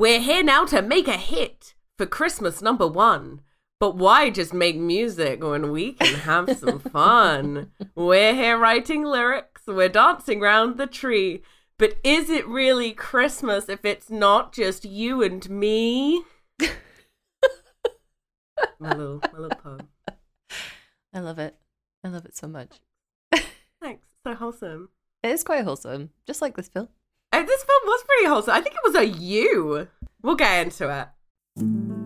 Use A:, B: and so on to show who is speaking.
A: We're here now to make a hit for Christmas number one. But why just make music when we can have some fun? We're here writing lyrics, we're dancing round the tree. But is it really Christmas if it's not just you and me? my little, my little poem.
B: I love it. I love it so much.
A: Thanks. So wholesome.
B: It is quite wholesome, just like this film.
A: This film was pretty wholesome. I think it was a you. We'll get into it.